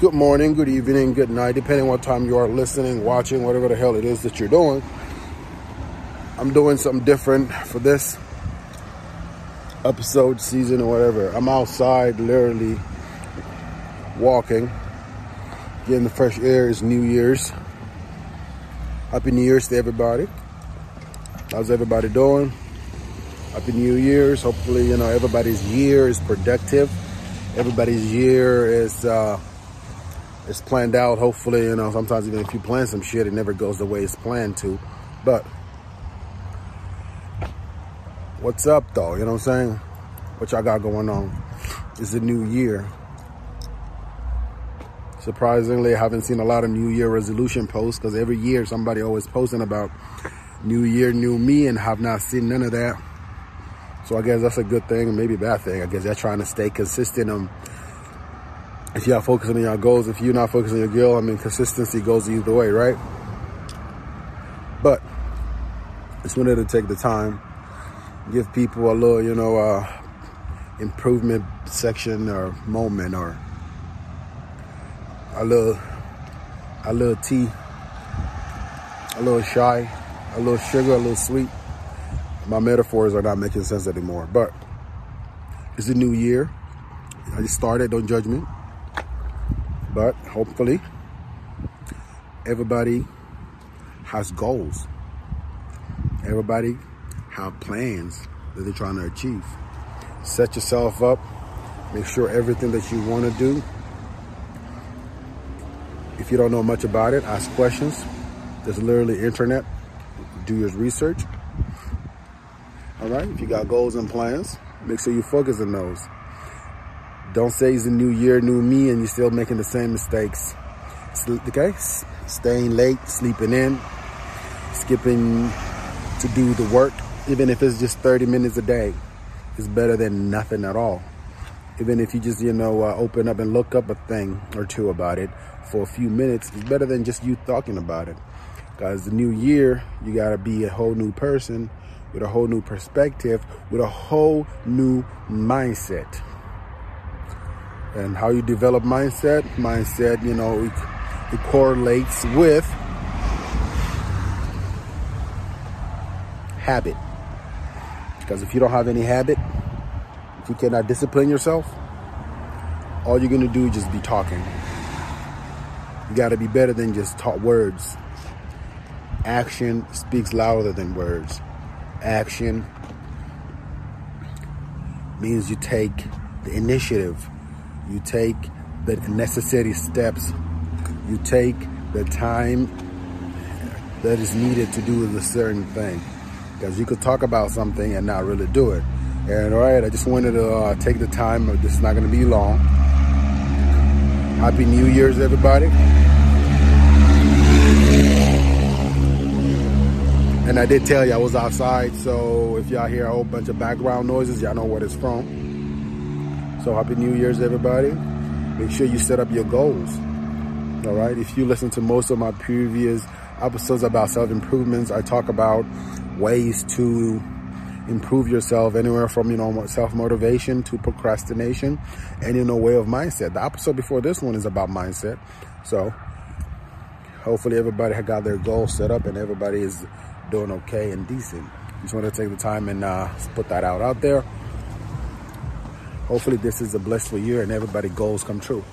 good morning, good evening, good night, depending what time you are listening, watching, whatever the hell it is that you're doing. I'm doing something different for this episode, season, or whatever. I'm outside, literally walking, getting the fresh air. It's New Year's. Happy New Year's to everybody. How's everybody doing? Happy New Year's. Hopefully, you know, everybody's year is productive. Everybody's year is uh, is planned out. Hopefully, you know, sometimes even if you plan some shit, it never goes the way it's planned to. But what's up, though? You know what I'm saying? What y'all got going on? It's a new year. Surprisingly, I haven't seen a lot of New Year resolution posts because every year somebody always posting about New Year, New Me, and have not seen none of that. So I guess that's a good thing, maybe a bad thing. I guess they're trying to stay consistent. Um, if y'all focusing on your goals, if you're not focusing on your goal, I mean, consistency goes either way, right? But just wanted to take the time, give people a little, you know, uh, improvement section or moment or a little, a little tea, a little shy, a little sugar, a little sweet. My metaphors are not making sense anymore, but it's a new year. I just started, don't judge me. But hopefully, everybody has goals. Everybody have plans that they're trying to achieve. Set yourself up. Make sure everything that you want to do if you don't know much about it, ask questions. There's literally internet. Do your research. All right. If you got goals and plans, make sure you focus on those. Don't say it's a new year, new me, and you're still making the same mistakes. Okay? Staying late, sleeping in, skipping to do the work, even if it's just 30 minutes a day, is better than nothing at all. Even if you just, you know, uh, open up and look up a thing or two about it for a few minutes, it's better than just you talking about it. Because the new year, you got to be a whole new person with a whole new perspective, with a whole new mindset. And how you develop mindset, mindset, you know, it, it correlates with habit. Because if you don't have any habit, if you cannot discipline yourself, all you're going to do is just be talking. You got to be better than just talk words. Action speaks louder than words. Action means you take the initiative, you take the necessary steps, you take the time that is needed to do a certain thing. Because you could talk about something and not really do it. And all right, I just wanted to uh, take the time. This is not going to be long. Happy New Year's, everybody. And I did tell you I was outside, so if y'all hear a whole bunch of background noises, y'all know what it's from. So happy New Year's, everybody. Make sure you set up your goals. All right. If you listen to most of my previous episodes about self-improvements, I talk about ways to improve yourself anywhere from, you know, self-motivation to procrastination and, you know, way of mindset. The episode before this one is about mindset. So hopefully everybody got their goals set up and everybody is doing okay and decent. Just want to take the time and uh, put that out out there. Hopefully this is a blissful year and everybody goals come true.